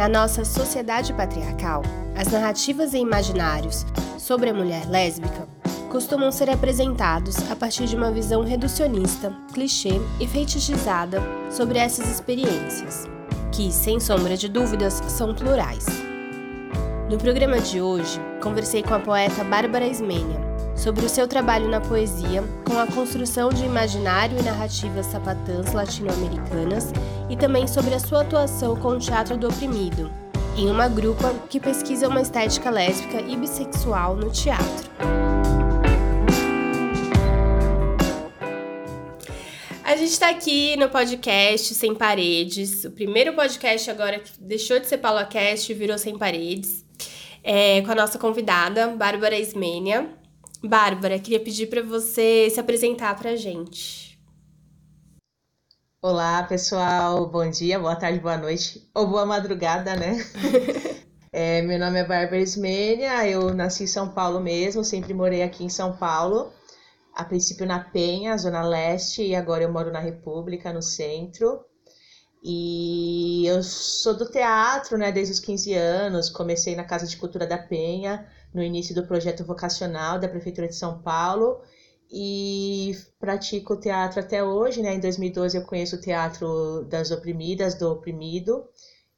Na nossa sociedade patriarcal, as narrativas e imaginários sobre a mulher lésbica costumam ser apresentados a partir de uma visão reducionista, clichê e fetichizada sobre essas experiências, que, sem sombra de dúvidas, são plurais. No programa de hoje, conversei com a poeta Bárbara Ismênia sobre o seu trabalho na poesia com a construção de imaginário e narrativas sapatãs latino-americanas e também sobre a sua atuação com o teatro do oprimido, em uma grupa que pesquisa uma estética lésbica e bissexual no teatro. A gente está aqui no podcast Sem Paredes, o primeiro podcast agora que deixou de ser PauloCast e virou Sem Paredes, é, com a nossa convidada, Bárbara Ismênia. Bárbara, queria pedir para você se apresentar para a gente. Olá, pessoal. Bom dia, boa tarde, boa noite ou boa madrugada, né? é, meu nome é Bárbara Ismênia, eu nasci em São Paulo mesmo, sempre morei aqui em São Paulo a princípio na Penha, Zona Leste, e agora eu moro na República, no centro. E eu sou do teatro, né, desde os 15 anos. Comecei na Casa de Cultura da Penha, no início do projeto vocacional da Prefeitura de São Paulo. E pratico teatro até hoje, né? Em 2012 eu conheço o Teatro das Oprimidas, do Oprimido,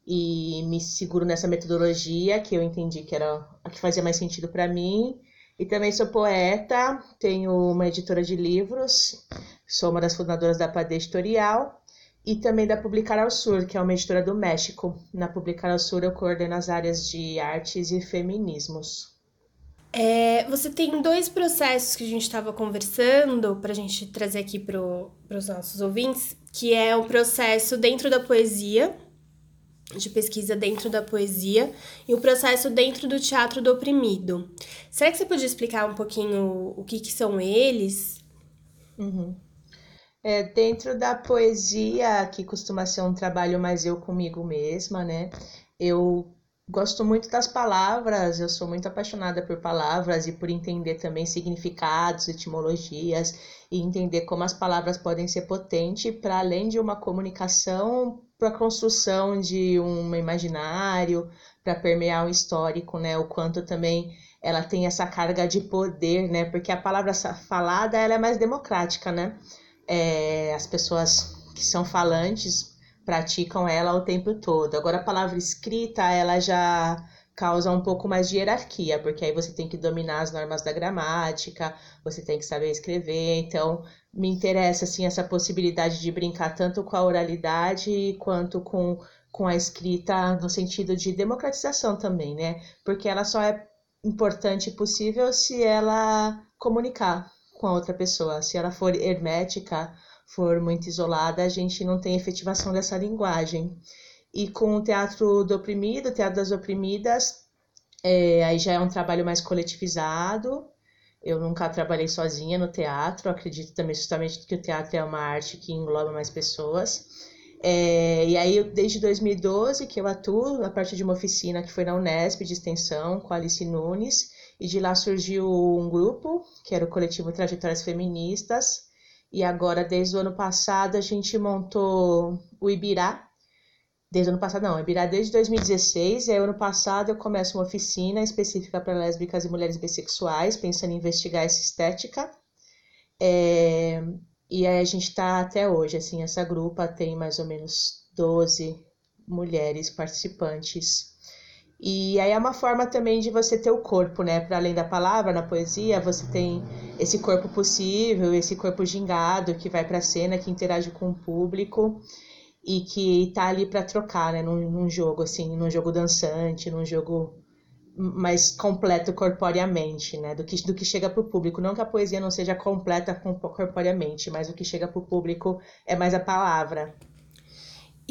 e me seguro nessa metodologia que eu entendi que era a que fazia mais sentido para mim. E também sou poeta, tenho uma editora de livros, sou uma das fundadoras da Padê Editorial e também da Publicar ao Sur, que é uma editora do México. Na Publicar ao Sur eu coordeno as áreas de artes e feminismos. É, você tem dois processos que a gente estava conversando para a gente trazer aqui para os nossos ouvintes, que é o processo dentro da poesia, de pesquisa dentro da poesia e o processo dentro do teatro do oprimido. Será que você podia explicar um pouquinho o que, que são eles? Uhum. É, dentro da poesia, que costuma ser um trabalho mais eu comigo mesma, né? Eu gosto muito das palavras, eu sou muito apaixonada por palavras e por entender também significados, etimologias e entender como as palavras podem ser potentes para além de uma comunicação para a construção de um imaginário, para permear o histórico, né? O quanto também ela tem essa carga de poder, né? Porque a palavra falada ela é mais democrática, né? É, as pessoas que são falantes praticam ela o tempo todo. Agora a palavra escrita ela já causa um pouco mais de hierarquia, porque aí você tem que dominar as normas da gramática, você tem que saber escrever, então me interessa assim essa possibilidade de brincar tanto com a oralidade quanto com, com a escrita no sentido de democratização também, né? Porque ela só é importante e possível se ela comunicar com a outra pessoa. Se ela for hermética, for muito isolada, a gente não tem efetivação dessa linguagem. E com o teatro do oprimido, o teatro das oprimidas, é, aí já é um trabalho mais coletivizado. Eu nunca trabalhei sozinha no teatro, acredito também justamente que o teatro é uma arte que engloba mais pessoas. É, e aí, desde 2012 que eu atuo a partir de uma oficina que foi na Unesp de extensão com a Alice Nunes, e de lá surgiu um grupo, que era o coletivo Trajetórias Feministas, e agora, desde o ano passado, a gente montou o Ibirá, Desde o ano passado, não, Ibirá desde 2016, e aí ano passado eu começo uma oficina específica para lésbicas e mulheres bissexuais, pensando em investigar essa estética. É, e aí a gente está até hoje, assim, essa grupa tem mais ou menos 12 mulheres participantes. E aí é uma forma também de você ter o corpo, né? Para além da palavra, na poesia, você tem esse corpo possível, esse corpo gingado que vai para a cena, que interage com o público e que tá ali para trocar, né, num, num, jogo assim, num jogo dançante, num jogo mais completo corporeamente, né, do que do que chega para o público. Não que a poesia não seja completa corporeamente, mas o que chega para o público é mais a palavra.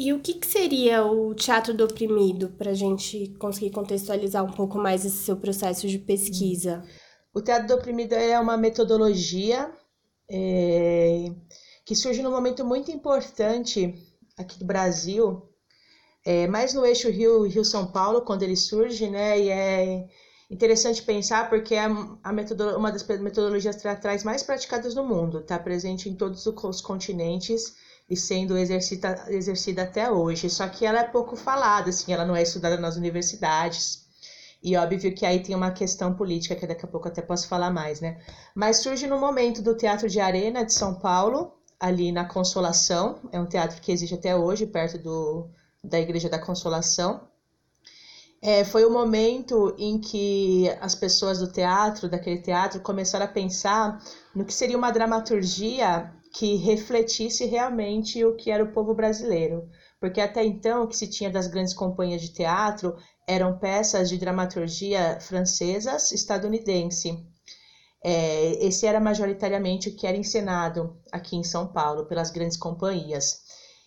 E o que, que seria o teatro do oprimido, para a gente conseguir contextualizar um pouco mais esse seu processo de pesquisa? O teatro do oprimido é uma metodologia é, que surge num momento muito importante aqui do Brasil, é, mais no eixo Rio, Rio São Paulo, quando ele surge, né? E é interessante pensar porque é a, a uma das metodologias teatrais mais praticadas no mundo, está presente em todos os continentes e sendo exercita, exercida até hoje. Só que ela é pouco falada, assim, ela não é estudada nas universidades. E óbvio que aí tem uma questão política que daqui a pouco até posso falar mais, né? Mas surge no momento do Teatro de Arena de São Paulo, ali na Consolação, é um teatro que existe até hoje, perto do, da Igreja da Consolação. É, foi o momento em que as pessoas do teatro, daquele teatro, começaram a pensar no que seria uma dramaturgia que refletisse realmente o que era o povo brasileiro. Porque até então o que se tinha das grandes companhias de teatro eram peças de dramaturgia francesas, estadunidense. É, esse era majoritariamente o que era encenado aqui em São Paulo pelas grandes companhias.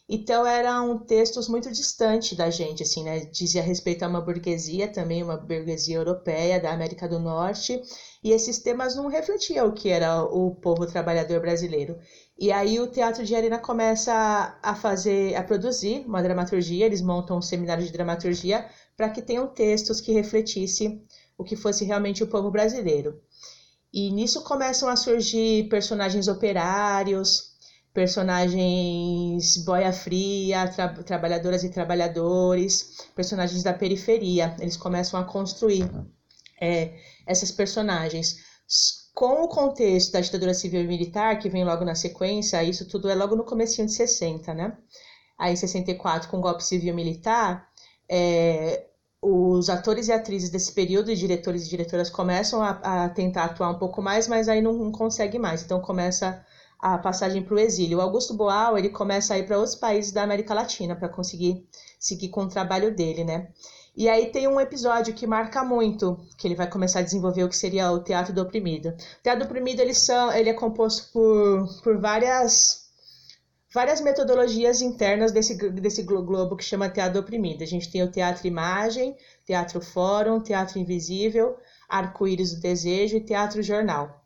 Então eram textos muito distantes da gente, assim, né? Dizia respeito a uma burguesia, também uma burguesia europeia da América do Norte, e esses temas não refletiam o que era o povo trabalhador brasileiro. E aí o Teatro de Arena começa a fazer, a produzir uma dramaturgia, eles montam um seminário de dramaturgia para que tenham textos que refletisse o que fosse realmente o povo brasileiro. E nisso começam a surgir personagens operários, personagens boia fria, tra trabalhadoras e trabalhadores, personagens da periferia. Eles começam a construir é, essas personagens. Com o contexto da ditadura civil e militar, que vem logo na sequência, isso tudo é logo no comecinho de 60, né? Aí em 64, com o golpe civil militar, é, os atores e atrizes desse período, e diretores e diretoras, começam a, a tentar atuar um pouco mais, mas aí não, não consegue mais. Então começa a passagem para o exílio. O Augusto Boal ele começa a ir para outros países da América Latina para conseguir seguir com o trabalho dele, né? E aí tem um episódio que marca muito, que ele vai começar a desenvolver o que seria o Teatro do Oprimido. O Teatro do Oprimido ele, são, ele é composto por, por várias várias metodologias internas desse, desse globo que chama Teatro do Oprimido. A gente tem o Teatro Imagem, Teatro Fórum, Teatro Invisível, Arco-Íris do Desejo e Teatro Jornal.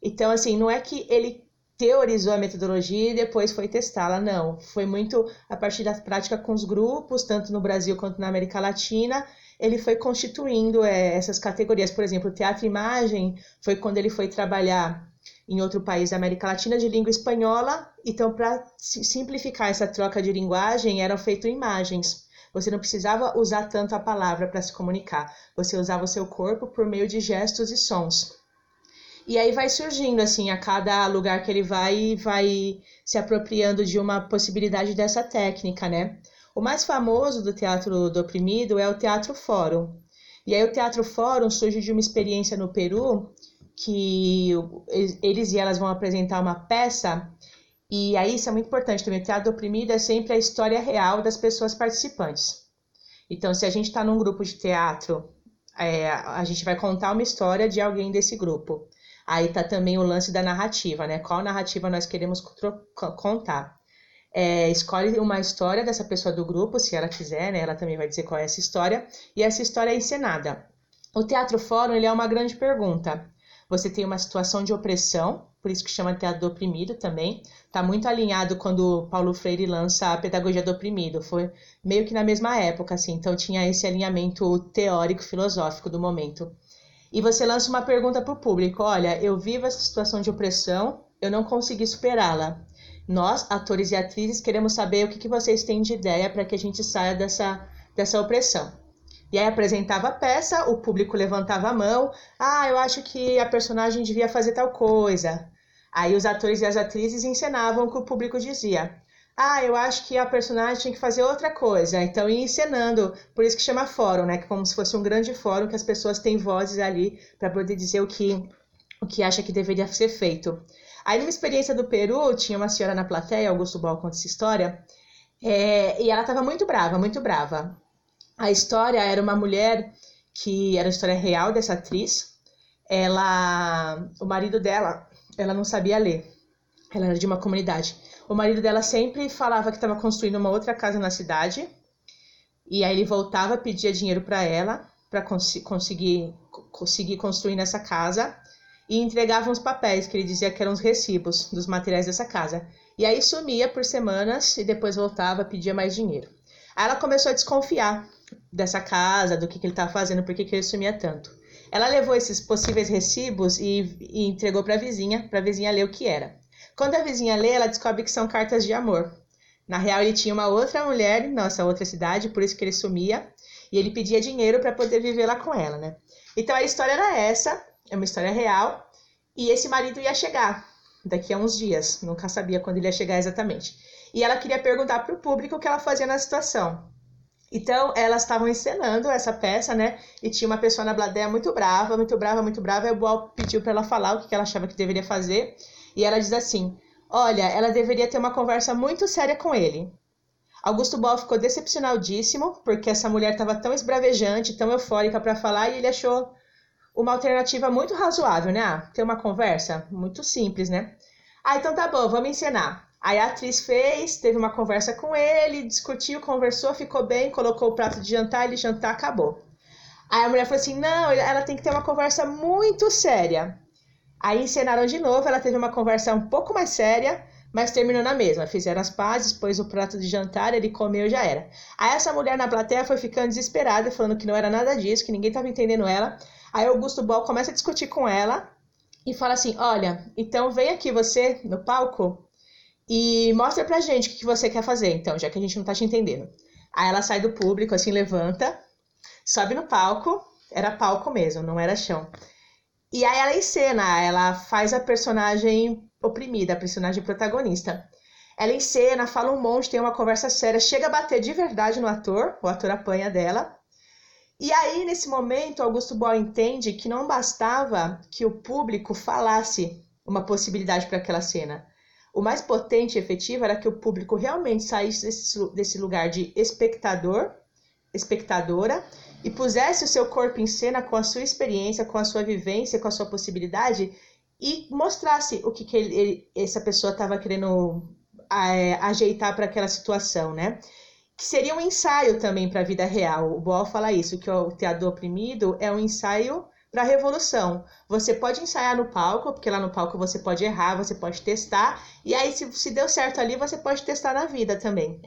Então, assim, não é que ele teorizou a metodologia e depois foi testá-la. Não, foi muito a partir da prática com os grupos, tanto no Brasil quanto na América Latina. Ele foi constituindo é, essas categorias. Por exemplo, o teatro-imagem foi quando ele foi trabalhar em outro país da América Latina de língua espanhola. Então, para simplificar essa troca de linguagem, eram feitas imagens. Você não precisava usar tanto a palavra para se comunicar. Você usava o seu corpo por meio de gestos e sons. E aí vai surgindo, assim, a cada lugar que ele vai, vai se apropriando de uma possibilidade dessa técnica, né? O mais famoso do teatro do oprimido é o Teatro Fórum. E aí o Teatro Fórum surge de uma experiência no Peru que eles e elas vão apresentar uma peça e aí isso é muito importante também. O teatro oprimido é sempre a história real das pessoas participantes. Então, se a gente está num grupo de teatro, é, a gente vai contar uma história de alguém desse grupo. Aí tá também o lance da narrativa, né? Qual narrativa nós queremos contar? É, escolhe uma história dessa pessoa do grupo, se ela quiser, né? Ela também vai dizer qual é essa história. E essa história é encenada. O Teatro Fórum ele é uma grande pergunta. Você tem uma situação de opressão, por isso que chama teatro do oprimido também. Está muito alinhado quando Paulo Freire lança a pedagogia do oprimido. Foi meio que na mesma época, assim. Então tinha esse alinhamento teórico filosófico do momento e você lança uma pergunta para o público: olha, eu vivo essa situação de opressão, eu não consegui superá-la. Nós, atores e atrizes, queremos saber o que, que vocês têm de ideia para que a gente saia dessa, dessa opressão. E aí apresentava a peça, o público levantava a mão. Ah, eu acho que a personagem devia fazer tal coisa. Aí os atores e as atrizes encenavam o que o público dizia ah, eu acho que a personagem tinha que fazer outra coisa. Então, ir encenando, por isso que chama fórum, né? Que é como se fosse um grande fórum que as pessoas têm vozes ali para poder dizer o que, o que acha que deveria ser feito. Aí, numa experiência do Peru, tinha uma senhora na plateia, Augusto Ball conta essa história, é, e ela estava muito brava, muito brava. A história era uma mulher que era a história real dessa atriz. Ela, o marido dela, ela não sabia ler. Ela era de uma comunidade. O marido dela sempre falava que estava construindo uma outra casa na cidade. E aí ele voltava, pedia dinheiro para ela para cons conseguir conseguir construir nessa casa e entregava uns papéis que ele dizia que eram os recibos dos materiais dessa casa. E aí sumia por semanas e depois voltava, pedia mais dinheiro. Aí ela começou a desconfiar dessa casa, do que, que ele estava fazendo, por que, ele sumia tanto. Ela levou esses possíveis recibos e, e entregou para a vizinha, para a vizinha ler o que era. Quando a vizinha lê, ela descobre que são cartas de amor. Na real, ele tinha uma outra mulher nessa outra cidade, por isso que ele sumia, e ele pedia dinheiro para poder viver lá com ela, né? Então a história era essa, é uma história real, e esse marido ia chegar daqui a uns dias, nunca sabia quando ele ia chegar exatamente. E ela queria perguntar para o público o que ela fazia na situação. Então, elas estavam encenando essa peça, né? E tinha uma pessoa na plateia muito brava, muito brava, muito brava. E o Boal pediu para ela falar o que ela achava que deveria fazer. E ela diz assim: Olha, ela deveria ter uma conversa muito séria com ele. Augusto Boal ficou decepcionadíssimo, porque essa mulher estava tão esbravejante, tão eufórica para falar, e ele achou uma alternativa muito razoável, né? Ah, ter uma conversa muito simples, né? Ah, então tá bom, vamos encenar. Aí a atriz fez, teve uma conversa com ele, discutiu, conversou, ficou bem, colocou o prato de jantar, ele jantar, acabou. Aí a mulher falou assim: não, ela tem que ter uma conversa muito séria. Aí encenaram de novo, ela teve uma conversa um pouco mais séria, mas terminou na mesma. Fizeram as pazes, pôs o prato de jantar, ele comeu e já era. Aí essa mulher na plateia foi ficando desesperada, falando que não era nada disso, que ninguém estava entendendo ela. Aí Augusto Ball começa a discutir com ela e fala assim: Olha, então vem aqui você no palco e mostra pra gente o que, você quer fazer, então, já que a gente não tá te entendendo. Aí ela sai do público, assim, levanta, sobe no palco, era palco mesmo, não era chão. E aí ela encena, ela faz a personagem oprimida, a personagem protagonista. Ela encena, fala um monte, tem uma conversa séria, chega a bater de verdade no ator, o ator apanha dela. E aí, nesse momento, Augusto Boal entende que não bastava que o público falasse uma possibilidade para aquela cena. O mais potente e efetivo era que o público realmente saísse desse, desse lugar de espectador, espectadora, e pusesse o seu corpo em cena com a sua experiência, com a sua vivência, com a sua possibilidade e mostrasse o que, que ele, ele, essa pessoa estava querendo é, ajeitar para aquela situação, né? Que seria um ensaio também para a vida real. O Boal fala isso, que o teatro oprimido é um ensaio para a revolução. Você pode ensaiar no palco, porque lá no palco você pode errar, você pode testar, e aí se, se deu certo ali, você pode testar na vida também.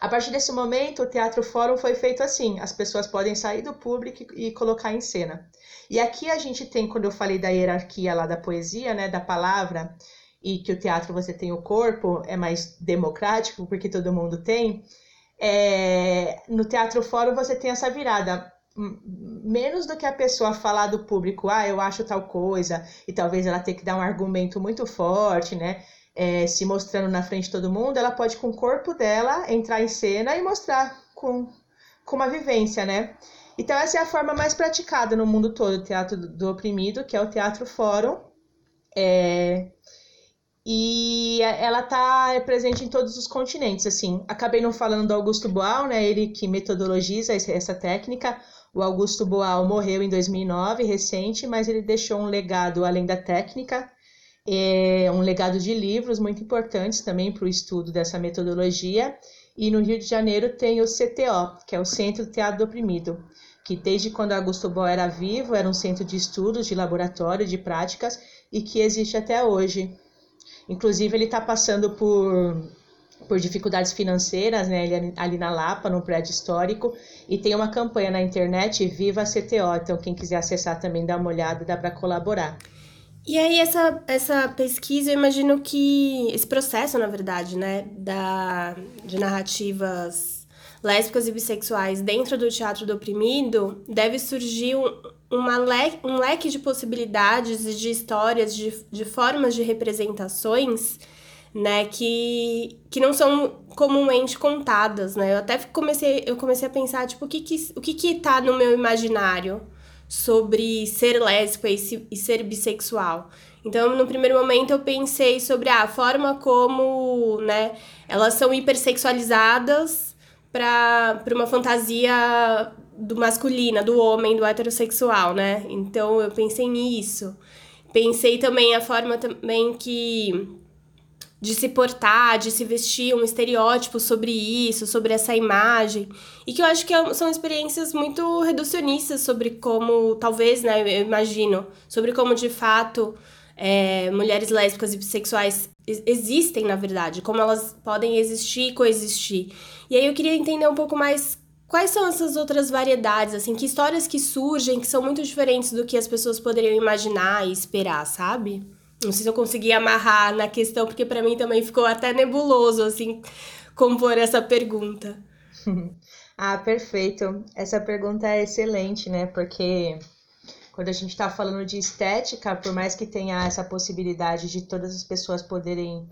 A partir desse momento, o Teatro Fórum foi feito assim: as pessoas podem sair do público e colocar em cena. E aqui a gente tem, quando eu falei da hierarquia lá da poesia, né, da palavra, e que o teatro você tem o corpo, é mais democrático, porque todo mundo tem. É, no Teatro Fórum você tem essa virada menos do que a pessoa falar do público, ah, eu acho tal coisa, e talvez ela tenha que dar um argumento muito forte, né? É, se mostrando na frente de todo mundo, ela pode, com o corpo dela, entrar em cena e mostrar com, com uma vivência, né? Então, essa é a forma mais praticada no mundo todo, o teatro do oprimido, que é o teatro fórum. É, e ela está presente em todos os continentes, assim. Acabei não falando do Augusto Boal, né? Ele que metodologiza essa técnica. O Augusto Boal morreu em 2009, recente, mas ele deixou um legado além da técnica, é um legado de livros muito importantes também para o estudo dessa metodologia. E no Rio de Janeiro tem o CTO, que é o Centro do Teatro do Oprimido, que desde quando Augusto Boal era vivo era um centro de estudos, de laboratório, de práticas e que existe até hoje. Inclusive, ele está passando por por dificuldades financeiras, né? Ele ali na Lapa, no prédio histórico, e tem uma campanha na internet Viva CTO. Então, quem quiser acessar também dá uma olhada, dá para colaborar. E aí, essa, essa pesquisa, eu imagino que esse processo, na verdade, né, da, de narrativas lésbicas e bissexuais dentro do teatro do oprimido, deve surgir um, uma le um leque de possibilidades e de histórias, de, de formas de representações né, que, que não são comumente contadas, né? Eu até comecei, eu comecei a pensar, tipo, o que que, o que que tá no meu imaginário sobre ser lésbica e, e ser bissexual. Então, no primeiro momento, eu pensei sobre a forma como, né, elas são hipersexualizadas para uma fantasia do masculina, do homem, do heterossexual, né? Então, eu pensei nisso. Pensei também a forma também que de se portar, de se vestir, um estereótipo sobre isso, sobre essa imagem. E que eu acho que é são experiências muito reducionistas sobre como, talvez, né, eu imagino, sobre como de fato é, mulheres lésbicas e bissexuais existem, na verdade, como elas podem existir e coexistir. E aí eu queria entender um pouco mais quais são essas outras variedades, assim, que histórias que surgem que são muito diferentes do que as pessoas poderiam imaginar e esperar, sabe? Não sei se eu consegui amarrar na questão, porque para mim também ficou até nebuloso, assim, compor essa pergunta. ah, perfeito. Essa pergunta é excelente, né? Porque quando a gente está falando de estética, por mais que tenha essa possibilidade de todas as pessoas poderem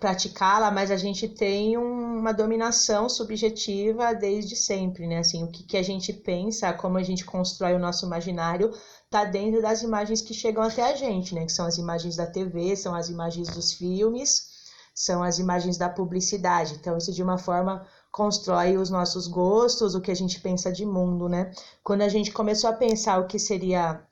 praticá-la, mas a gente tem uma dominação subjetiva desde sempre, né? Assim, o que, que a gente pensa, como a gente constrói o nosso imaginário, tá dentro das imagens que chegam até a gente, né? Que são as imagens da TV, são as imagens dos filmes, são as imagens da publicidade. Então, isso de uma forma constrói os nossos gostos, o que a gente pensa de mundo, né? Quando a gente começou a pensar o que seria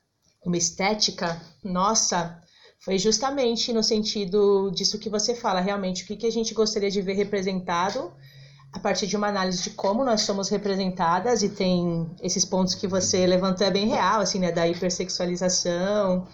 uma estética nossa, foi justamente no sentido disso que você fala, realmente, o que, que a gente gostaria de ver representado a partir de uma análise de como nós somos representadas, e tem esses pontos que você levantou é bem real, assim, né, da hipersexualização,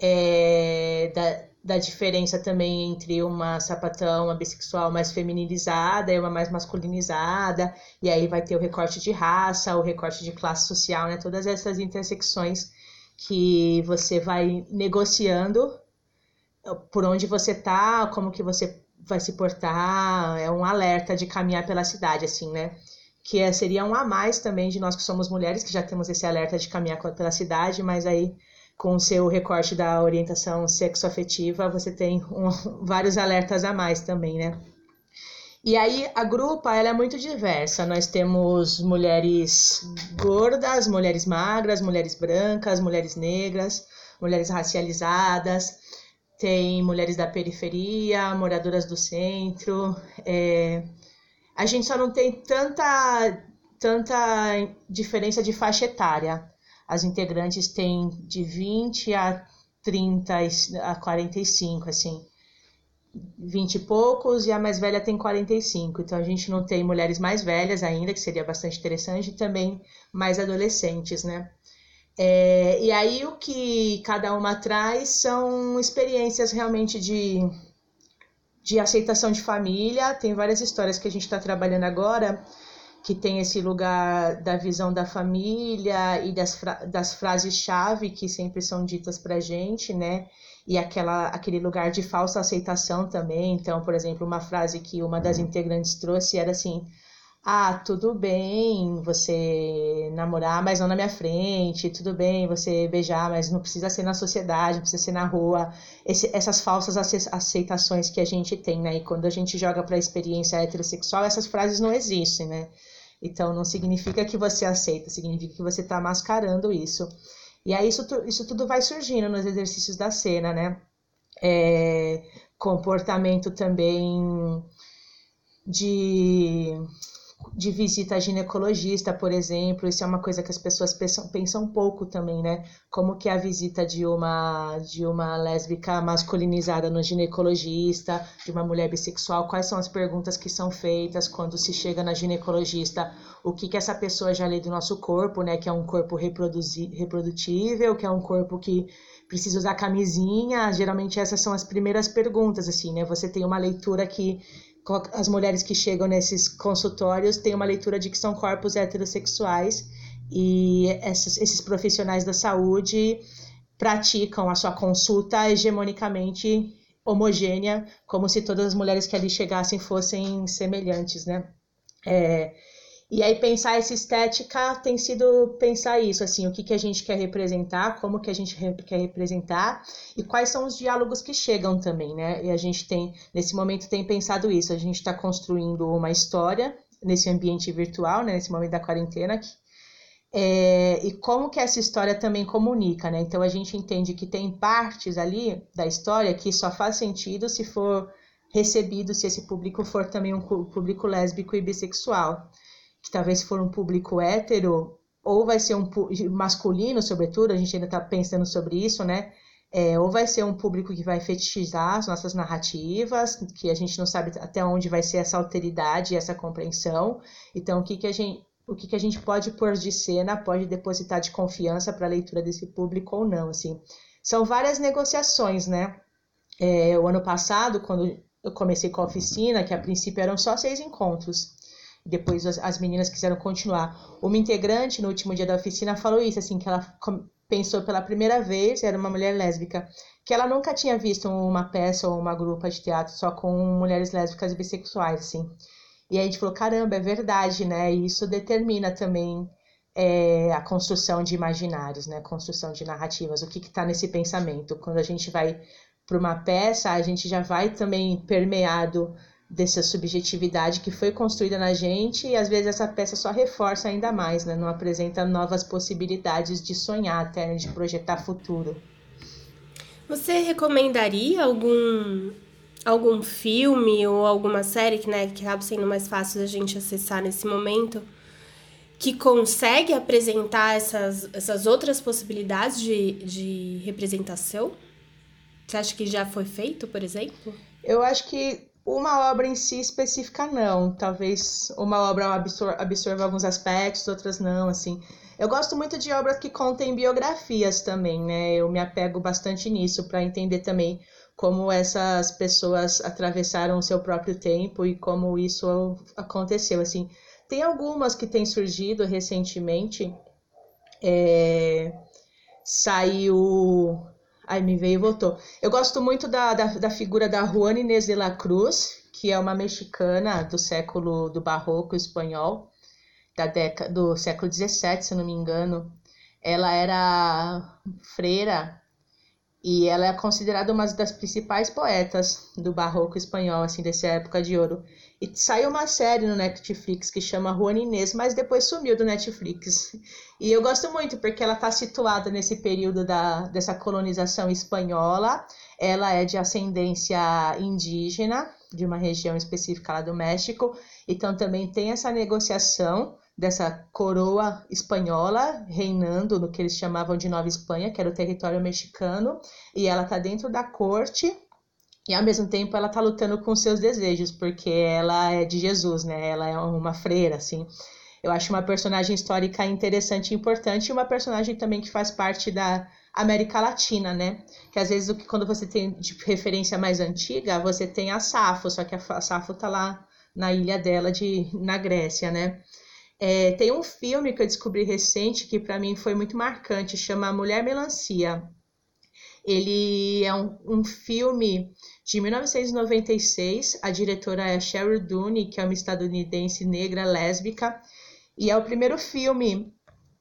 é, da, da diferença também entre uma sapatão, uma bissexual mais feminilizada e uma mais masculinizada, e aí vai ter o recorte de raça, o recorte de classe social, né, todas essas intersecções que você vai negociando por onde você tá, como que você vai se portar, é um alerta de caminhar pela cidade, assim, né? Que é, seria um a mais também de nós que somos mulheres, que já temos esse alerta de caminhar pela cidade, mas aí com o seu recorte da orientação sexoafetiva, você tem um, vários alertas a mais também, né? E aí a grupa ela é muito diversa. Nós temos mulheres gordas, mulheres magras, mulheres brancas, mulheres negras, mulheres racializadas, tem mulheres da periferia, moradoras do centro. É... A gente só não tem tanta, tanta diferença de faixa etária. As integrantes têm de 20 a 30 a 45, assim. 20 e poucos e a mais velha tem 45. Então a gente não tem mulheres mais velhas ainda, que seria bastante interessante, e também mais adolescentes, né? É, e aí o que cada uma traz são experiências realmente de, de aceitação de família. Tem várias histórias que a gente está trabalhando agora que tem esse lugar da visão da família e das, fra das frases-chave que sempre são ditas para gente, né? e aquela, aquele lugar de falsa aceitação também. Então, por exemplo, uma frase que uma das integrantes trouxe era assim: Ah, tudo bem você namorar, mas não na minha frente, tudo bem você beijar, mas não precisa ser na sociedade, não precisa ser na rua. Esse, essas falsas aceitações que a gente tem, né? E quando a gente joga para a experiência heterossexual, essas frases não existem, né? Então, não significa que você aceita, significa que você está mascarando isso. E aí isso, isso tudo vai surgindo nos exercícios da cena, né? É, comportamento também de de visita a ginecologista, por exemplo, isso é uma coisa que as pessoas pensam, pensam um pouco também, né? Como que é a visita de uma de uma lésbica masculinizada no ginecologista, de uma mulher bissexual, quais são as perguntas que são feitas quando se chega na ginecologista, o que que essa pessoa já lê do nosso corpo, né? Que é um corpo reprodutível, que é um corpo que precisa usar camisinha, geralmente essas são as primeiras perguntas, assim, né? Você tem uma leitura que as mulheres que chegam nesses consultórios têm uma leitura de que são corpos heterossexuais e esses, profissionais da saúde praticam a sua consulta hegemonicamente homogênea, como se todas as mulheres que ali chegassem fossem semelhantes, né? É, e aí pensar essa estética tem sido pensar isso, assim, o que, que a gente quer representar, como que a gente quer representar e quais são os diálogos que chegam também, né? E a gente tem, nesse momento, tem pensado isso, a gente está construindo uma história nesse ambiente virtual, né, nesse momento da quarentena, é, e como que essa história também comunica, né? Então a gente entende que tem partes ali da história que só faz sentido se for recebido, se esse público for também um público lésbico e bissexual que talvez se for um público hétero, ou vai ser um masculino, sobretudo, a gente ainda está pensando sobre isso, né? É, ou vai ser um público que vai fetichizar as nossas narrativas, que a gente não sabe até onde vai ser essa alteridade essa compreensão. Então, o que, que a gente o que, que a gente pode pôr de cena, pode depositar de confiança para a leitura desse público ou não, assim. São várias negociações, né? É, o ano passado, quando eu comecei com a oficina, que a princípio eram só seis encontros, depois as, as meninas quiseram continuar. Uma integrante, no último dia da oficina, falou isso, assim, que ela pensou pela primeira vez, era uma mulher lésbica, que ela nunca tinha visto uma peça ou uma grupa de teatro só com mulheres lésbicas e bissexuais, assim. E a gente falou, caramba, é verdade, né? E isso determina também é, a construção de imaginários, né? A construção de narrativas, o que está nesse pensamento. Quando a gente vai para uma peça, a gente já vai também permeado dessa subjetividade que foi construída na gente e às vezes essa peça só reforça ainda mais, né? Não apresenta novas possibilidades de sonhar até, né? de projetar futuro. Você recomendaria algum algum filme ou alguma série que, né, que acaba sendo mais fácil da gente acessar nesse momento que consegue apresentar essas, essas outras possibilidades de, de representação? Você acha que já foi feito, por exemplo? Eu acho que uma obra em si específica não. Talvez uma obra absor absorva alguns aspectos, outras não, assim. Eu gosto muito de obras que contem biografias também, né? Eu me apego bastante nisso para entender também como essas pessoas atravessaram o seu próprio tempo e como isso aconteceu, assim. Tem algumas que têm surgido recentemente. É... Saiu Aí me veio e voltou. Eu gosto muito da, da, da figura da Juana Inés de la Cruz, que é uma mexicana do século do barroco espanhol, da década do século XVII, se não me engano. Ela era freira e ela é considerada uma das principais poetas do barroco espanhol, assim, dessa época de ouro. E saiu uma série no Netflix que chama Juana Inês, mas depois sumiu do Netflix. E eu gosto muito porque ela está situada nesse período da, dessa colonização espanhola. Ela é de ascendência indígena, de uma região específica lá do México. Então também tem essa negociação dessa coroa espanhola reinando no que eles chamavam de Nova Espanha, que era o território mexicano, e ela está dentro da corte e ao mesmo tempo ela tá lutando com seus desejos, porque ela é de Jesus, né? Ela é uma freira, assim. Eu acho uma personagem histórica interessante e importante, e uma personagem também que faz parte da América Latina, né? Que às vezes quando você tem de referência mais antiga, você tem a Safo, só que a Safo tá lá na ilha dela de na Grécia, né? É, tem um filme que eu descobri recente que para mim foi muito marcante, chama Mulher Melancia. Ele é um, um filme de 1996. A diretora é Cheryl Dooney, que é uma estadunidense negra lésbica, e é o primeiro filme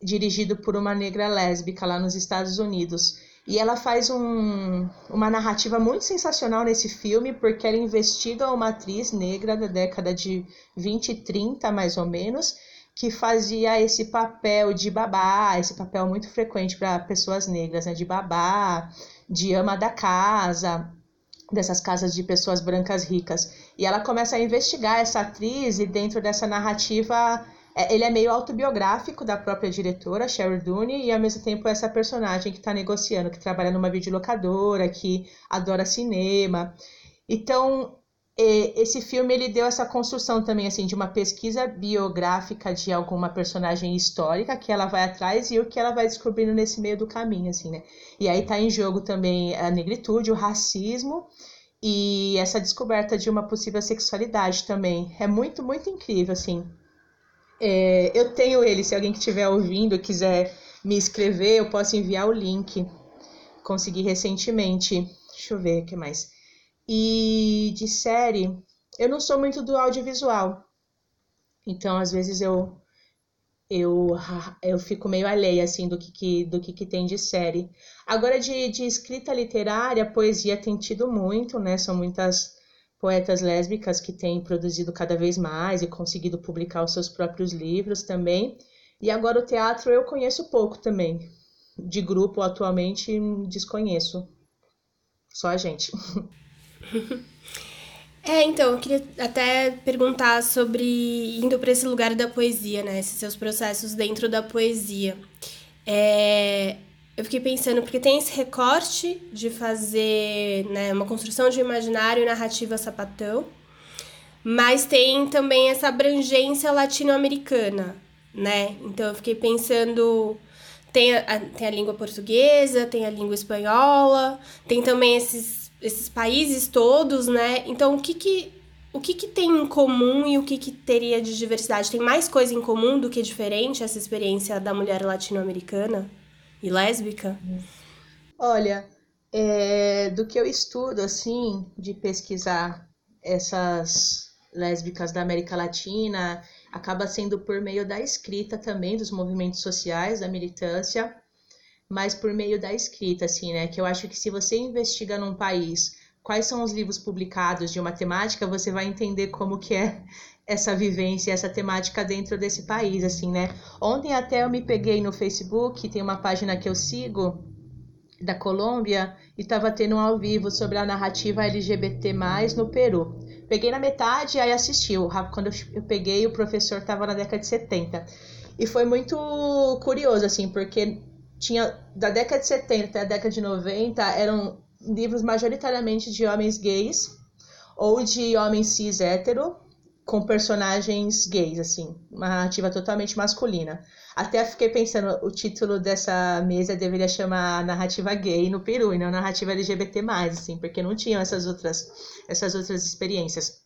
dirigido por uma negra lésbica lá nos Estados Unidos. E ela faz um, uma narrativa muito sensacional nesse filme, porque ela investiga uma atriz negra da década de 20 e 30, mais ou menos, que fazia esse papel de babá, esse papel muito frequente para pessoas negras, né? De babá, de ama da casa, dessas casas de pessoas brancas ricas. E ela começa a investigar essa atriz e dentro dessa narrativa é, ele é meio autobiográfico da própria diretora, Cheryl Dooney, e ao mesmo tempo essa personagem que está negociando, que trabalha numa videolocadora, que adora cinema. Então, esse filme ele deu essa construção também assim de uma pesquisa biográfica de alguma personagem histórica que ela vai atrás e o que ela vai descobrindo nesse meio do caminho assim né? E aí tá em jogo também a negritude o racismo e essa descoberta de uma possível sexualidade também. É muito muito incrível assim. É, eu tenho ele se alguém que estiver ouvindo quiser me escrever eu posso enviar o link. Consegui recentemente. Deixa eu ver o que mais e de série, eu não sou muito do audiovisual. Então, às vezes eu eu, eu fico meio alheia assim do que, que do que, que tem de série. Agora de, de escrita literária, poesia tem tido muito, né? São muitas poetas lésbicas que têm produzido cada vez mais e conseguido publicar os seus próprios livros também. E agora o teatro eu conheço pouco também. De grupo atualmente desconheço. Só a gente. É, então, eu queria até perguntar sobre indo para esse lugar da poesia, né? Esses seus processos dentro da poesia. É, eu fiquei pensando, porque tem esse recorte de fazer né, uma construção de imaginário e narrativa sapatão, mas tem também essa abrangência latino-americana, né? Então eu fiquei pensando. Tem a, tem a língua portuguesa, tem a língua espanhola, tem também esses esses países todos, né? Então, o que que o que, que tem em comum e o que, que teria de diversidade? Tem mais coisa em comum do que diferente essa experiência da mulher latino-americana e lésbica? Olha, é, do que eu estudo, assim, de pesquisar essas lésbicas da América Latina, acaba sendo por meio da escrita também, dos movimentos sociais, da militância, mas por meio da escrita, assim, né? Que eu acho que se você investiga num país quais são os livros publicados de uma temática, você vai entender como que é essa vivência, essa temática dentro desse país, assim, né? Ontem até eu me peguei no Facebook, tem uma página que eu sigo da Colômbia e estava tendo um ao vivo sobre a narrativa LGBT+, no Peru. Peguei na metade aí assisti. Quando eu peguei, o professor estava na década de 70. E foi muito curioso, assim, porque tinha da década de 70 até a década de 90 eram livros majoritariamente de homens gays ou de homens cis hétero com personagens gays, assim, uma narrativa totalmente masculina. Até fiquei pensando, o título dessa mesa deveria chamar Narrativa Gay no Peru e não Narrativa LGBT+, assim, porque não tinham essas outras, essas outras experiências.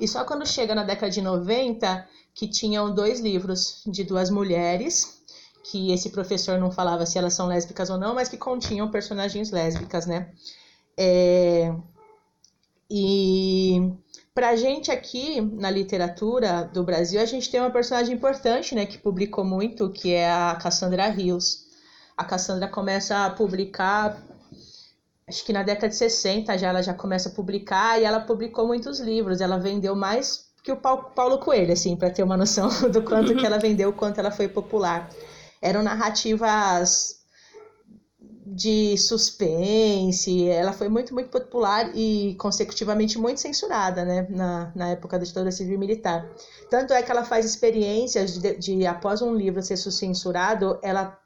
E só quando chega na década de 90 que tinham dois livros de duas mulheres, que esse professor não falava se elas são lésbicas ou não, mas que continham personagens lésbicas, né? É... E pra gente aqui na literatura do Brasil, a gente tem uma personagem importante, né, que publicou muito, que é a Cassandra Rios. A Cassandra começa a publicar acho que na década de 60 já ela já começa a publicar e ela publicou muitos livros. Ela vendeu mais que o Paulo Coelho, assim, para ter uma noção do quanto que ela vendeu, quanto ela foi popular eram narrativas de suspense, ela foi muito, muito popular e consecutivamente muito censurada, né, na, na época da ditadura civil militar. Tanto é que ela faz experiências de, de após um livro ser censurado, ela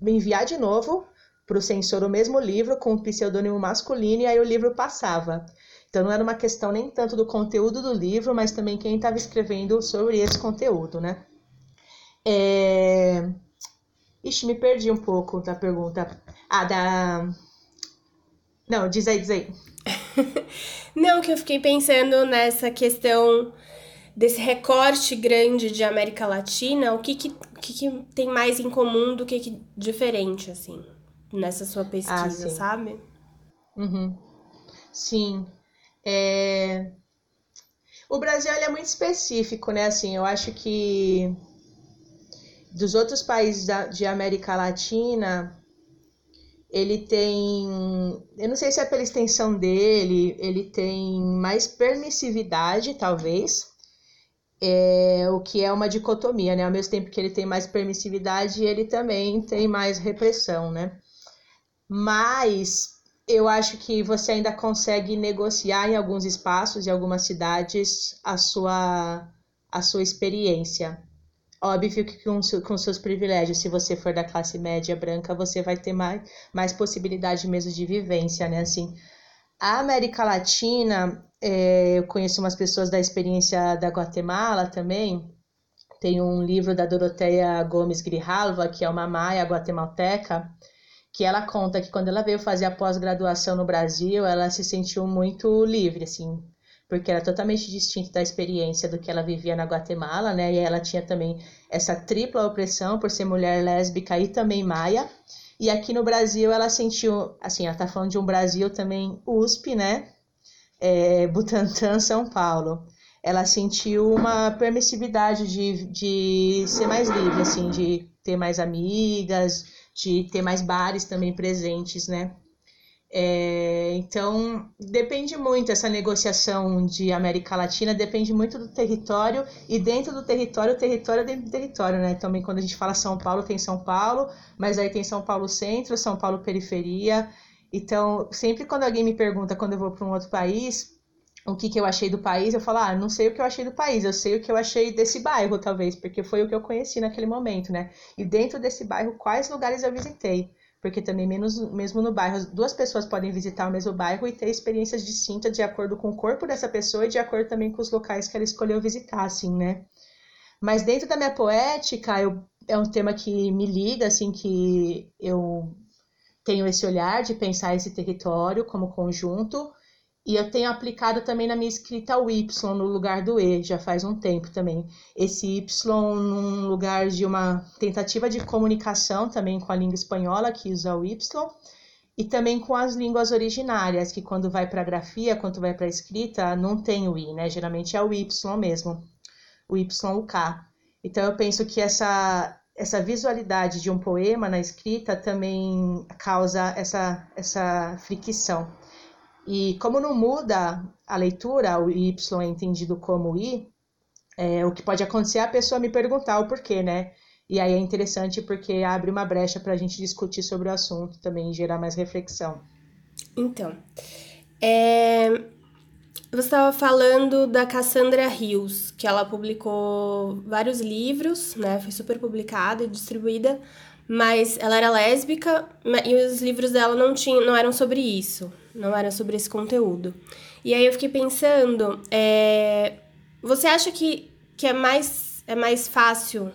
enviar de novo para o censor o mesmo livro com um pseudônimo masculino e aí o livro passava. Então não era uma questão nem tanto do conteúdo do livro, mas também quem estava escrevendo sobre esse conteúdo, né? É... Ixi, me perdi um pouco da pergunta. Ah, da. Não, diz aí, diz aí. Não, que eu fiquei pensando nessa questão desse recorte grande de América Latina, o que, que, o que, que tem mais em comum do que, que diferente, assim, nessa sua pesquisa, ah, sabe? Uhum. Sim. É... O Brasil é muito específico, né? Assim, eu acho que dos outros países da, de América Latina, ele tem, eu não sei se é pela extensão dele, ele tem mais permissividade, talvez, é, o que é uma dicotomia, né? Ao mesmo tempo que ele tem mais permissividade, ele também tem mais repressão, né? Mas eu acho que você ainda consegue negociar em alguns espaços, em algumas cidades, a sua, a sua experiência. Óbvio que com, com seus privilégios, se você for da classe média branca, você vai ter mais, mais possibilidade mesmo de vivência, né? Assim, a América Latina, é, eu conheço umas pessoas da experiência da Guatemala também. Tem um livro da Doroteia Gomes Grijalva, que é uma maia guatemalteca, que ela conta que quando ela veio fazer a pós-graduação no Brasil, ela se sentiu muito livre, assim, porque era totalmente distinto da experiência do que ela vivia na Guatemala, né? E ela tinha também essa tripla opressão por ser mulher lésbica e também maia. E aqui no Brasil ela sentiu, assim, ela tá falando de um Brasil também USP, né? É, Butantã, São Paulo. Ela sentiu uma permissividade de, de ser mais livre, assim, de ter mais amigas, de ter mais bares também presentes, né? É, então, depende muito, essa negociação de América Latina depende muito do território, e dentro do território, o território é dentro do território, né? Também quando a gente fala São Paulo, tem São Paulo, mas aí tem São Paulo Centro, São Paulo Periferia. Então, sempre quando alguém me pergunta quando eu vou para um outro país, o que, que eu achei do país, eu falo, ah, não sei o que eu achei do país, eu sei o que eu achei desse bairro, talvez, porque foi o que eu conheci naquele momento, né? E dentro desse bairro, quais lugares eu visitei? Porque também menos, mesmo no bairro, duas pessoas podem visitar o mesmo bairro e ter experiências distintas de acordo com o corpo dessa pessoa e de acordo também com os locais que ela escolheu visitar, assim, né? Mas dentro da minha poética, eu, é um tema que me liga, assim, que eu tenho esse olhar de pensar esse território como conjunto E eu tenho aplicado também na minha escrita o Y no lugar do E, já faz um tempo também. Esse Y num lugar de uma tentativa de comunicação também com a língua espanhola, que usa o Y, e também com as línguas originárias, que quando vai para a grafia, quando vai para a escrita, não tem o I, né? Geralmente é o Y mesmo, o Y, o K. Então eu penso que essa, essa visualidade de um poema na escrita também causa essa, essa fricção. E como não muda a leitura, o Y é entendido como I, é, o que pode acontecer é a pessoa me perguntar o porquê, né? E aí é interessante porque abre uma brecha para a gente discutir sobre o assunto também e gerar mais reflexão. Então, é... você estava falando da Cassandra Rios, que ela publicou vários livros, né? Foi super publicada e distribuída, mas ela era lésbica e os livros dela não tinham, não eram sobre isso, não era sobre esse conteúdo. E aí eu fiquei pensando, é, você acha que, que é, mais, é mais fácil,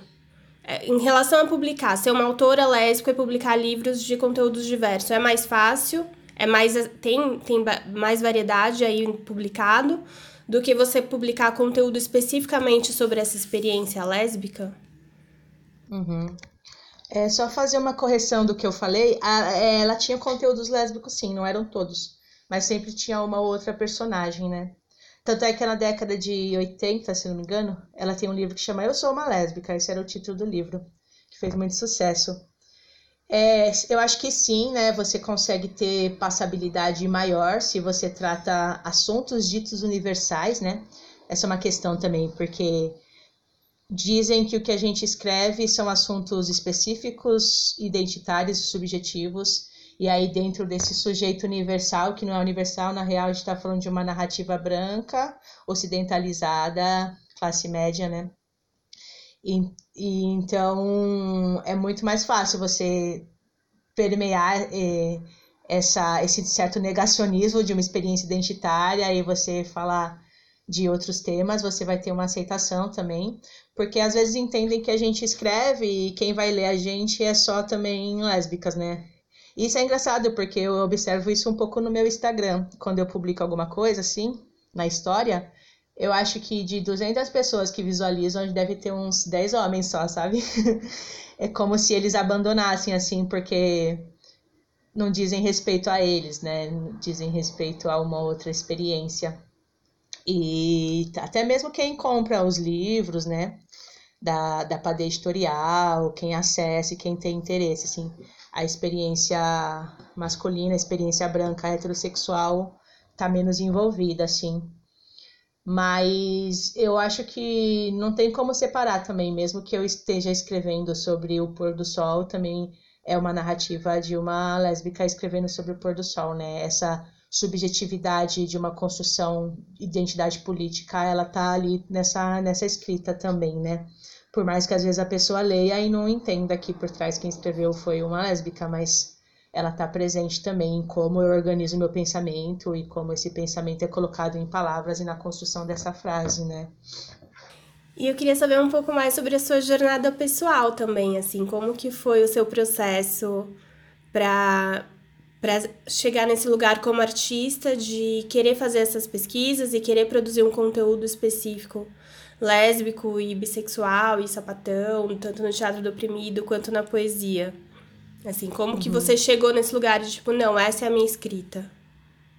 é, em relação a publicar, ser uma autora lésbica e publicar livros de conteúdos diversos, é mais fácil, é mais, tem, tem mais variedade aí publicado, do que você publicar conteúdo especificamente sobre essa experiência lésbica? Uhum. É só fazer uma correção do que eu falei. A, é, ela tinha conteúdos lésbicos, sim, não eram todos. Mas sempre tinha uma outra personagem, né? Tanto é que na década de 80, se não me engano, ela tem um livro que chama Eu Sou uma Lésbica. Esse era o título do livro, que fez muito sucesso. É, eu acho que sim, né? Você consegue ter passabilidade maior se você trata assuntos ditos universais, né? Essa é uma questão também, porque dizem que o que a gente escreve são assuntos específicos, identitários e subjetivos. E aí, dentro desse sujeito universal, que não é universal, na real, a gente está falando de uma narrativa branca, ocidentalizada, classe média, né? E, e então é muito mais fácil você permear eh, essa, esse certo negacionismo de uma experiência identitária e você falar de outros temas, você vai ter uma aceitação também, porque às vezes entendem que a gente escreve e quem vai ler a gente é só também lésbicas, né? Isso é engraçado porque eu observo isso um pouco no meu Instagram, quando eu publico alguma coisa assim, na história, eu acho que de 200 pessoas que visualizam, deve ter uns 10 homens só, sabe? é como se eles abandonassem assim, porque não dizem respeito a eles, né? Dizem respeito a uma outra experiência. E até mesmo quem compra os livros, né? Da, da Padê Editorial, quem acessa e quem tem interesse, assim, a experiência masculina, a experiência branca, heterossexual, tá menos envolvida, assim. Mas eu acho que não tem como separar também, mesmo que eu esteja escrevendo sobre o pôr do sol, também é uma narrativa de uma lésbica escrevendo sobre o pôr do sol, né? Essa subjetividade de uma construção identidade política, ela tá ali nessa, nessa escrita também, né? Por mais que às vezes a pessoa leia e não entenda que por trás quem escreveu foi uma lésbica, mas ela tá presente também em como eu organizo meu pensamento e como esse pensamento é colocado em palavras e na construção dessa frase, né? E eu queria saber um pouco mais sobre a sua jornada pessoal também, assim, como que foi o seu processo para para chegar nesse lugar como artista de querer fazer essas pesquisas e querer produzir um conteúdo específico lésbico e bissexual e sapatão, tanto no teatro do oprimido quanto na poesia. Assim, como uhum. que você chegou nesse lugar de tipo, não, essa é a minha escrita.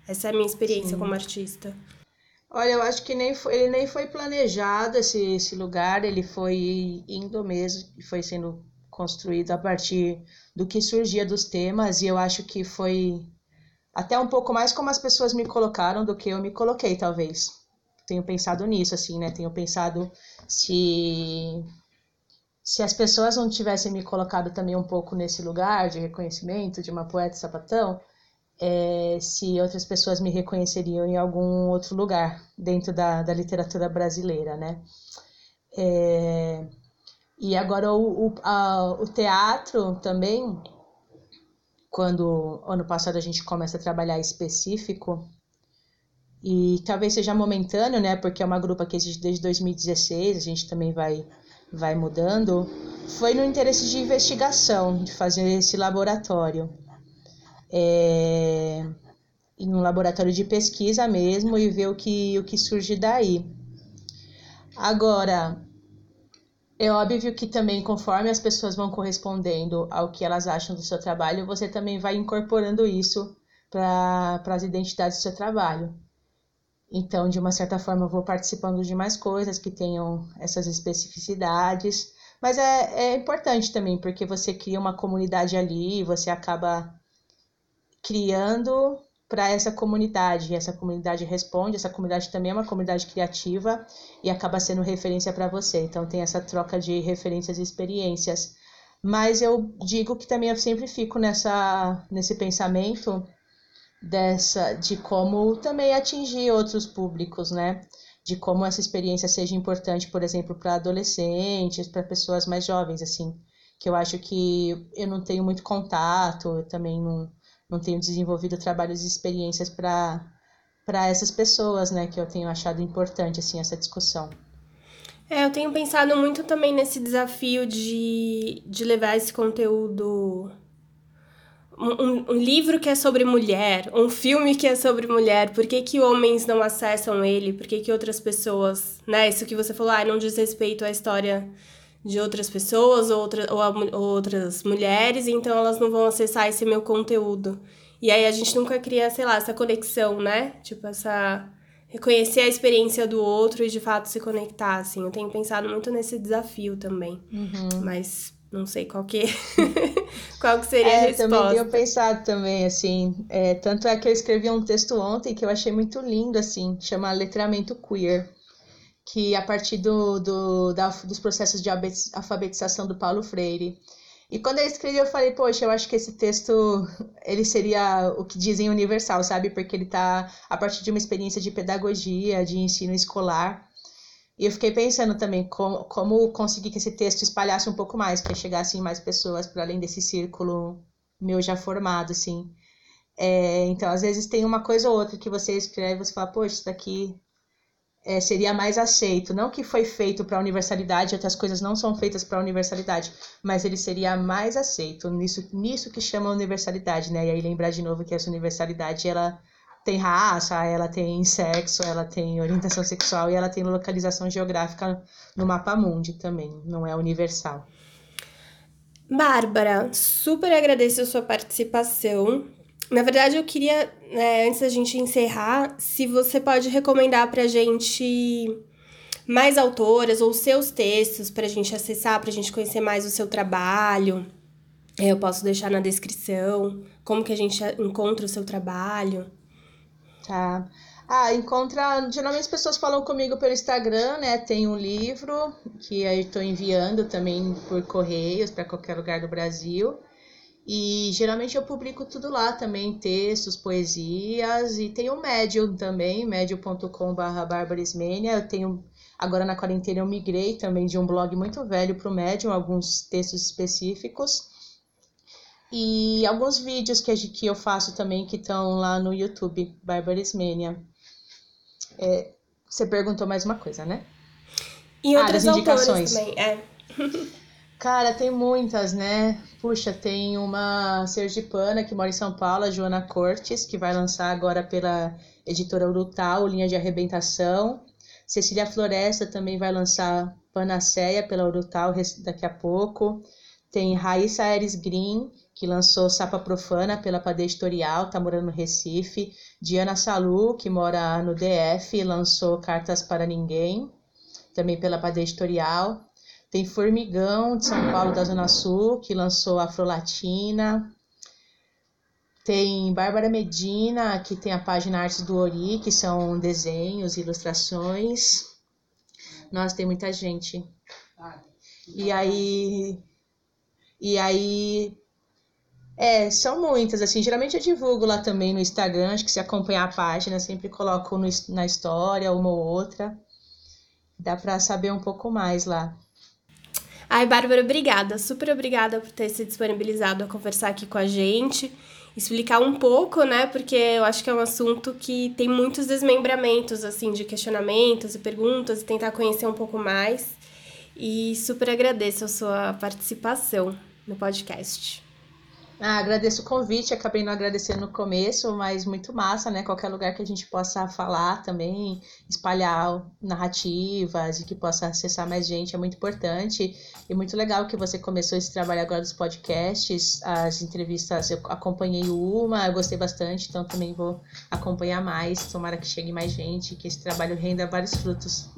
Essa é a minha experiência Sim. como artista. Olha, eu acho que nem foi, ele nem foi planejado esse, esse lugar, ele foi indo mesmo, foi sendo construído a partir do que surgia dos temas, e eu acho que foi até um pouco mais como as pessoas me colocaram do que eu me coloquei, talvez. Tenho pensado nisso, assim, né? Tenho pensado se se as pessoas não tivessem me colocado também um pouco nesse lugar de reconhecimento de uma poeta sapatão, é, se outras pessoas me reconheceriam em algum outro lugar dentro da, da literatura brasileira, né? É, e agora o, o, a, o teatro também, quando ano passado a gente começa a trabalhar específico, e talvez seja momentâneo, né? Porque é uma grupa que existe desde 2016, a gente também vai, vai mudando. Foi no interesse de investigação, de fazer esse laboratório. É, um laboratório de pesquisa mesmo e ver o que, o que surge daí. Agora, é óbvio que também, conforme as pessoas vão correspondendo ao que elas acham do seu trabalho, você também vai incorporando isso para as identidades do seu trabalho. Então, de uma certa forma, eu vou participando de mais coisas que tenham essas especificidades. Mas é, é importante também, porque você cria uma comunidade ali, você acaba criando para essa comunidade. Essa comunidade responde, essa comunidade também é uma comunidade criativa e acaba sendo referência para você. Então tem essa troca de referências e experiências. Mas eu digo que também eu sempre fico nessa nesse pensamento dessa de como também atingir outros públicos, né? De como essa experiência seja importante, por exemplo, para adolescentes, para pessoas mais jovens, assim, que eu acho que eu não tenho muito contato, eu também não não tenho desenvolvido trabalhos e experiências para para essas pessoas, né, que eu tenho achado importante assim essa discussão. É, eu tenho pensado muito também nesse desafio de, de levar esse conteúdo um, um, livro que é sobre mulher, um filme que é sobre mulher, por que, que homens não acessam ele, por que, que outras pessoas, né? Isso que você falou, ah, não diz respeito à história de outras pessoas ou, outra, ou, a, ou outras mulheres, então elas não vão acessar esse meu conteúdo. E aí a gente nunca cria, sei lá, essa conexão, né? Tipo, essa. Reconhecer a experiência do outro e de fato se conectar, assim. Eu tenho pensado muito nesse desafio também. Uhum. Mas não sei qual que, qual que seria é, a resposta. também tenho pensado também, assim. É, tanto é que eu escrevi um texto ontem que eu achei muito lindo, assim, chama Letramento Queer que a partir do, do, da, dos processos de alfabetização do Paulo Freire. E quando eu escrevi, eu falei, poxa, eu acho que esse texto, ele seria o que dizem universal, sabe? Porque ele está a partir de uma experiência de pedagogia, de ensino escolar. E eu fiquei pensando também como, como conseguir que esse texto espalhasse um pouco mais, que chegassem mais pessoas para além desse círculo meu já formado, assim. É, então, às vezes tem uma coisa ou outra que você escreve, você fala, poxa, isso daqui é, seria mais aceito. Não que foi feito para a universalidade, outras coisas não são feitas para a universalidade, mas ele seria mais aceito nisso, nisso que chama universalidade, né? E aí lembrar de novo que essa universalidade ela tem raça, ela tem sexo, ela tem orientação sexual e ela tem localização geográfica no mapa mundi também, não é universal. Bárbara, super agradeço a sua participação. Na verdade, eu queria, né, antes da gente encerrar, se você pode recomendar pra gente mais autoras ou seus textos pra gente acessar, pra gente conhecer mais o seu trabalho. É, eu posso deixar na descrição como que a gente encontra o seu trabalho. Tá. Ah, encontra. Geralmente as pessoas falam comigo pelo Instagram, né? Tem um livro que eu estou enviando também por correios para qualquer lugar do Brasil. E geralmente eu publico tudo lá também, textos, poesias, e tem o Medium também, medium.com.br barbarismenia. Eu tenho, agora na quarentena eu migrei também de um blog muito velho para o Medium, alguns textos específicos. E alguns vídeos que, que eu faço também que estão lá no YouTube, Barbarismania. É, você perguntou mais uma coisa, né? E outras ah, indicações. também, é. Cara, tem muitas, né? Puxa, tem uma sergipana que mora em São Paulo, a Joana Cortes, que vai lançar agora pela editora Urutau, Linha de Arrebentação. Cecília Floresta também vai lançar Panaceia pela Urutau daqui a pouco. Tem Raíssa Aires Green, que lançou Sapa Profana pela Padê Editorial, tá morando no Recife. Diana Salu, que mora no DF, lançou Cartas para Ninguém, também pela Padê Editorial. Tem Formigão, de São Paulo, da Zona Sul, que lançou Afrolatina. Tem Bárbara Medina, que tem a página Artes do Ori, que são desenhos, ilustrações. Nossa, tem muita gente. E aí. E aí. É, são muitas, assim. Geralmente eu divulgo lá também no Instagram, acho que se acompanhar a página, sempre coloco no, na história uma ou outra. Dá para saber um pouco mais lá. Ai, Bárbara, obrigada, super obrigada por ter se disponibilizado a conversar aqui com a gente, explicar um pouco, né? Porque eu acho que é um assunto que tem muitos desmembramentos, assim, de questionamentos e perguntas, e tentar conhecer um pouco mais. E super agradeço a sua participação no podcast. Ah, agradeço o convite, acabei não agradecendo no começo, mas muito massa, né? Qualquer lugar que a gente possa falar também, espalhar narrativas e que possa acessar mais gente é muito importante. E muito legal que você começou esse trabalho agora dos podcasts, as entrevistas, eu acompanhei uma, eu gostei bastante, então também vou acompanhar mais. Tomara que chegue mais gente, que esse trabalho renda vários frutos.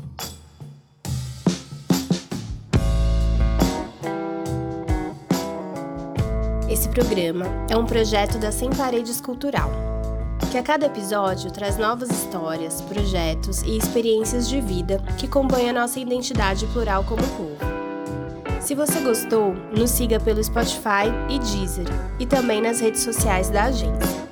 Esse programa é um projeto da Sem Paredes Cultural, que a cada episódio traz novas histórias, projetos e experiências de vida que compõem a nossa identidade plural como povo. Se você gostou, nos siga pelo Spotify e Deezer e também nas redes sociais da agência.